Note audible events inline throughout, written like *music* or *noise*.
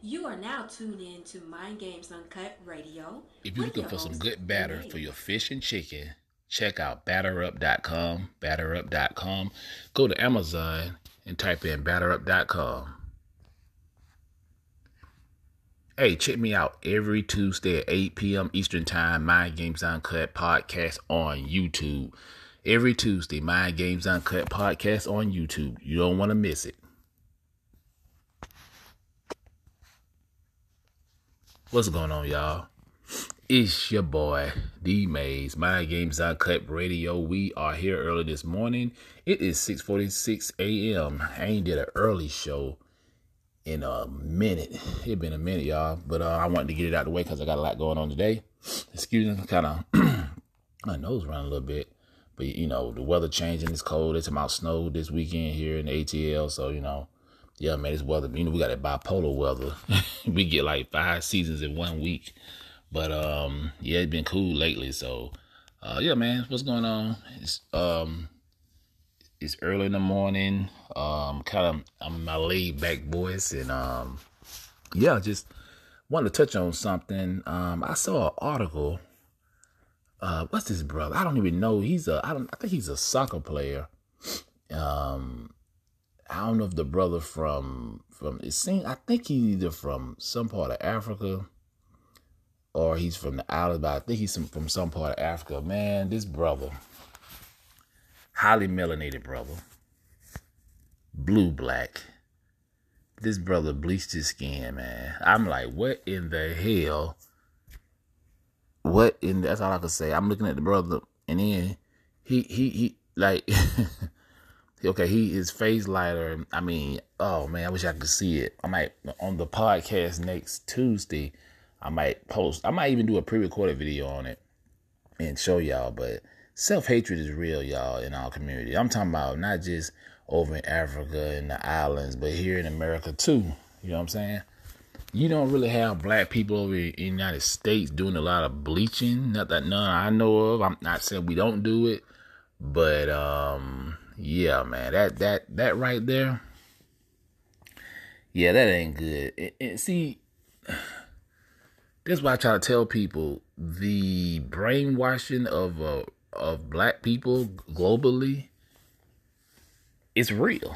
You are now tuned in to Mind Games Uncut Radio. If you're looking for some good batter for your fish and chicken, check out batterup.com. Batterup.com. Go to Amazon and type in batterup.com. Hey, check me out every Tuesday at 8 p.m. Eastern Time. Mind Games Uncut podcast on YouTube. Every Tuesday, Mind Games Uncut podcast on YouTube. You don't want to miss it. What's going on, y'all? It's your boy D Mayes, Mind Games Uncut Radio. We are here early this morning. It is 6:46 a.m. I ain't did an early show in a minute. It been a minute, y'all, but uh, I wanted to get it out the way because I got a lot going on today. Excuse me, kind of *clears throat* my nose running a little bit, but you know the weather changing. It's cold. It's about snow this weekend here in the ATL, so you know yeah, man, this weather, you know, we got that bipolar weather. *laughs* we get like five seasons in one week. But um, yeah, it's been cool lately. So uh yeah, man, what's going on? It's um it's early in the morning. Um kind of I'm my laid back voice and um yeah, just wanted to touch on something. Um I saw an article. Uh what's this brother? I don't even know. He's a I don't I think he's a soccer player. Um I don't know if the brother from from it seems I think he's either from some part of Africa or he's from the island, but I think he's from some part of Africa. Man, this brother, highly melanated brother, blue black. This brother bleached his skin, man. I'm like, what in the hell? What in that's all I can say. I'm looking at the brother and then he he he like *laughs* okay, he his face lighter. I mean, oh man, I wish I could see it. I might on the podcast next Tuesday. I might post. I might even do a pre-recorded video on it and show y'all. But self hatred is real, y'all, in our community. I'm talking about not just over in Africa and the islands, but here in America too. You know what I'm saying? You don't really have black people over in the United States doing a lot of bleaching. Not that none I know of. I'm not saying we don't do it, but um, yeah, man, that that that right there, yeah, that ain't good. And, and see, that's why I try to tell people the brainwashing of uh, of black people globally it's real.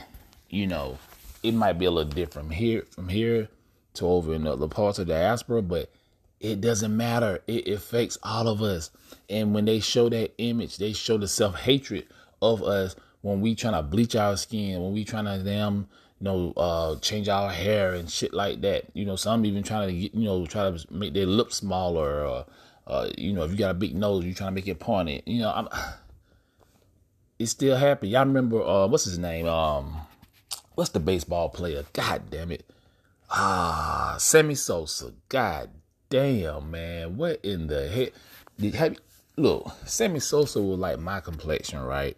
You know, it might be a little different from here from here to over in other parts of the diaspora, but it doesn't matter. It affects all of us. And when they show that image, they show the self hatred of us when we trying to bleach our skin, when we trying to damn, you know, uh, change our hair and shit like that. You know, some even trying to get, you know, try to make their lips smaller or, uh, you know, if you got a big nose, you trying to make it pointed. You know, I'm, *sighs* it still happen. Y'all remember, uh, what's his name? Um, what's the baseball player? God damn it. Ah, Sammy Sosa. God damn, man. What in the heck? Did, have, look, Sammy Sosa was like my complexion, right?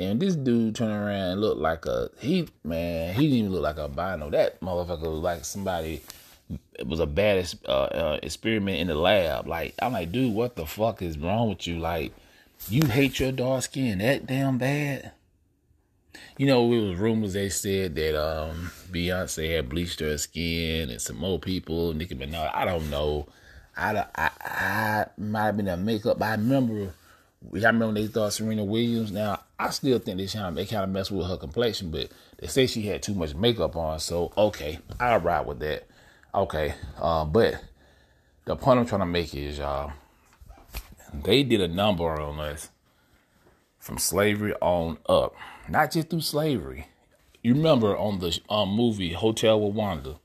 And this dude turned around and looked like a he man. He didn't even look like a albino. That motherfucker was like somebody. It was a bad uh, uh, experiment in the lab. Like I'm like, dude, what the fuck is wrong with you? Like, you hate your dark skin that damn bad? You know, it was rumors they said that um Beyonce had bleached her skin and some more people, Nicki Minaj. I don't know. I, I, I might have been a makeup. I remember, I remember they thought Serena Williams. Now, I still think they kind of, they kind of messed with her complexion, but they say she had too much makeup on. So, okay, I'll ride with that. Okay, uh, but the point I'm trying to make is, y'all, they did a number on us from slavery on up. Not just through slavery. You remember on the um, movie Hotel Rwanda,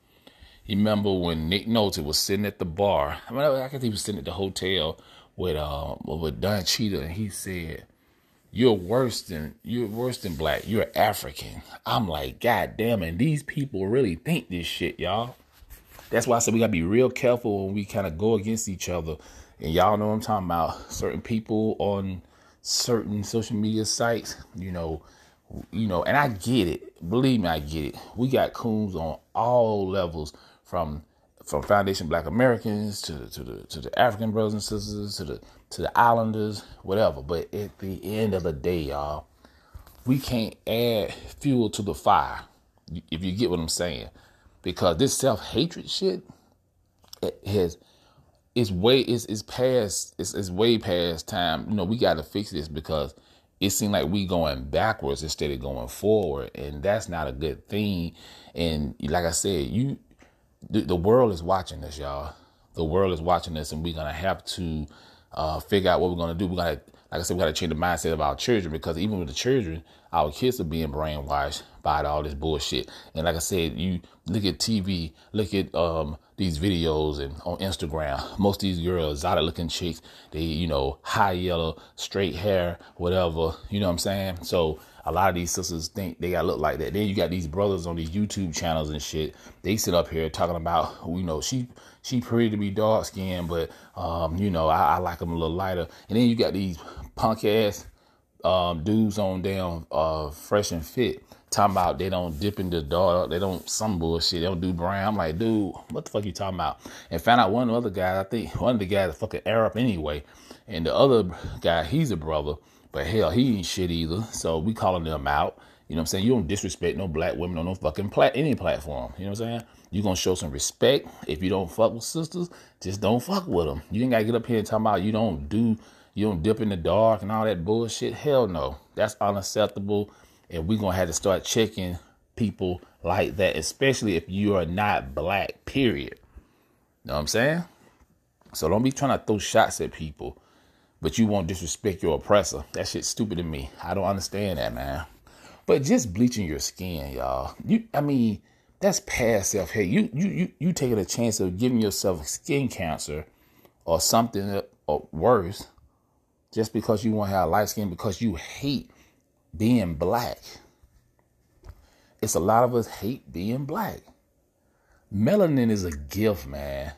you remember when Nick Nolte was sitting at the bar? I mean, I think he was sitting at the hotel with uh, with Don Cheadle, and he said, "You're worse than you're worse than black. You're African." I'm like, God damn! And these people really think this shit, y'all. That's why I said we gotta be real careful when we kind of go against each other. And y'all know I'm talking about. Certain people on certain social media sites, you know, you know, and I get it. Believe me, I get it. We got coons on all levels, from from Foundation Black Americans to the, to the to the African brothers and sisters to the to the Islanders, whatever. But at the end of the day, y'all, we can't add fuel to the fire. If you get what I'm saying, because this self hatred shit it has it's way it's it's past it's it's way past time. You know, we got to fix this because it seems like we going backwards instead of going forward, and that's not a good thing. And like I said, you the, world is watching this, y'all. The world is watching this, and we're gonna have to uh, figure out what we're gonna do. We gotta, like I said, we gotta change the mindset of our children because even with the children, our kids are being brainwashed by all this bullshit. And like I said, you look at TV, look at um, these videos and on Instagram, most of these girls, exotic looking chicks, they, you know, high yellow, straight hair, whatever, you know what I'm saying? So a lot of these sisters think they gotta look like that. Then you got these brothers on these YouTube channels and shit. They sit up here talking about, you know, she she pretty to be dark skinned, but um, you know, I, I like them a little lighter. And then you got these punk ass um, dudes on damn uh, fresh and fit talking about they don't dip in the dog, they don't some bullshit, they don't do brown. I'm like, dude, what the fuck you talking about? And found out one of the other guys, I think one of the guys a fucking Arab anyway, and the other guy, he's a brother, but hell, he ain't shit either. So we calling them out. You know what I'm saying? You don't disrespect no black women on no fucking plat any platform. You know what I'm saying? You gonna show some respect. If you don't fuck with sisters, just don't fuck with them. You ain't gotta get up here and talk about you don't do, you don't dip in the dark and all that bullshit. Hell no, that's unacceptable. And we're gonna have to start checking people like that, especially if you are not black, period. You know what I'm saying? So don't be trying to throw shots at people, but you won't disrespect your oppressor. That shit's stupid to me. I don't understand that, man. But just bleaching your skin, y'all. You I mean, that's past self hate. You you you you taking a chance of giving yourself skin cancer or something or worse just because you want to have light skin because you hate being black. It's a lot of us hate being black. Melanin is a gift, man.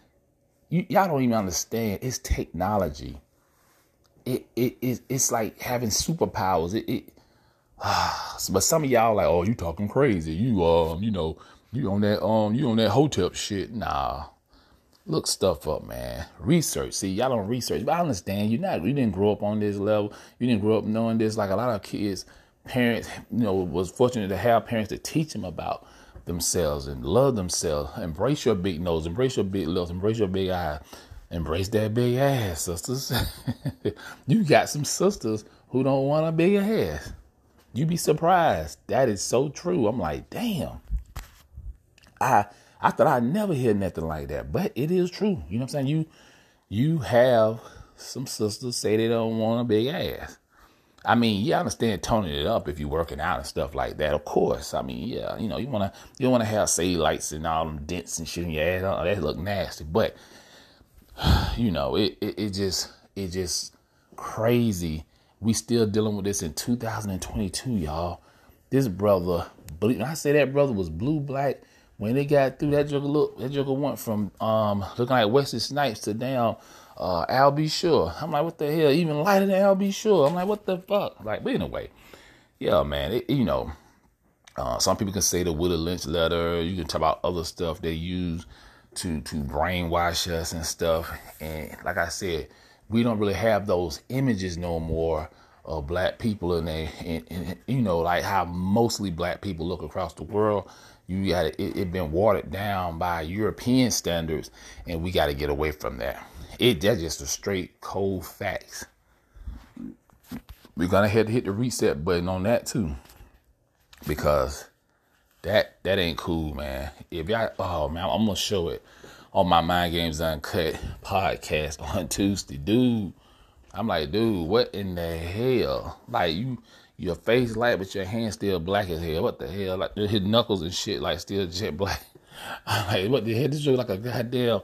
You, y'all don't even understand. It's technology. It, it, it it's like having superpowers. It, it *sighs* but some of y'all like, oh, you talking crazy. You um, you know, you on that um, you on that hotep shit. Nah. Look stuff up, man. Research. See, y'all don't research, but I understand you're not. You didn't grow up on this level. You didn't grow up knowing this. Like a lot of kids parents, you know, was fortunate to have parents to teach them about themselves and love themselves. Embrace your big nose, embrace your big lips, embrace your big eyes, embrace that big ass, sisters. *laughs* you got some sisters who don't want a big ass. You be surprised. That is so true. I'm like, damn. I I thought I'd never hear nothing like that, but it is true. You know what I'm saying? You you have some sisters say they don't want a big ass. I mean, yeah, I understand toning it up if you're working out and stuff like that. Of course, I mean, yeah, you know, you wanna you wanna have cellulites and all them dents and shit in your ass. Oh, that look nasty, but *sighs* you know, it, it it just it just crazy. We still dealing with this in 2022, y'all. This brother, I say that brother was blue black when they got through that joker. Look, that joker went from um looking like Wesley Snipes to down uh, Al B. Sure. I'm like, what the hell? Even lighter than Al B. Sure. I'm like, what the fuck? Like, but anyway, yeah, man. It, you know, uh, some people can say the Willie Lynch letter. You can talk about other stuff they use to to brainwash us and stuff. And like I said, we don't really have those images no more of black people and they and, and, you know like how mostly black people look across the world you got it, it been watered down by european standards and we got to get away from that it that's just a straight cold facts. We're gonna have to hit the reset button on that too. Because that that ain't cool, man. If y'all oh man, I'm gonna show it on my Mind Games Uncut podcast on Tuesday. Dude, I'm like, dude, what in the hell? Like you your face light, but your hand still black as hell. What the hell? Like his knuckles and shit, like still jet black. *laughs* I'm like, what the hell? This look like a goddamn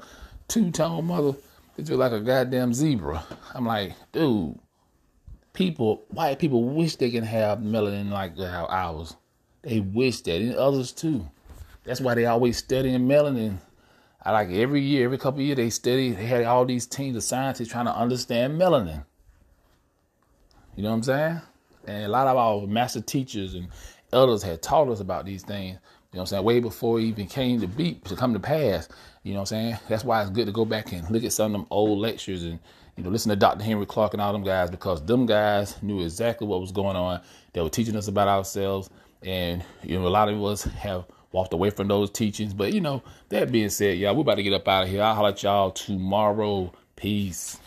two tone mother it's just like a goddamn zebra. I'm like, dude, people, white people wish they can have melanin like how ours. They wish that, and others too. That's why they always studying melanin. I like every year, every couple of years, they study. They had all these teams of scientists trying to understand melanin. You know what I'm saying? And a lot of our master teachers and elders had taught us about these things. You know what I'm saying? Way before it even came to be to come to pass. You know what I'm saying? That's why it's good to go back and look at some of them old lectures and you know listen to Dr. Henrik Clarke and all them guys because them guys knew exactly what was going on. They were teaching us about ourselves, and you know a lot of us have walked away from those teachings. But you know, that being said, y'all, we're about to get up out of here. I'll holler at y'all tomorrow. Peace.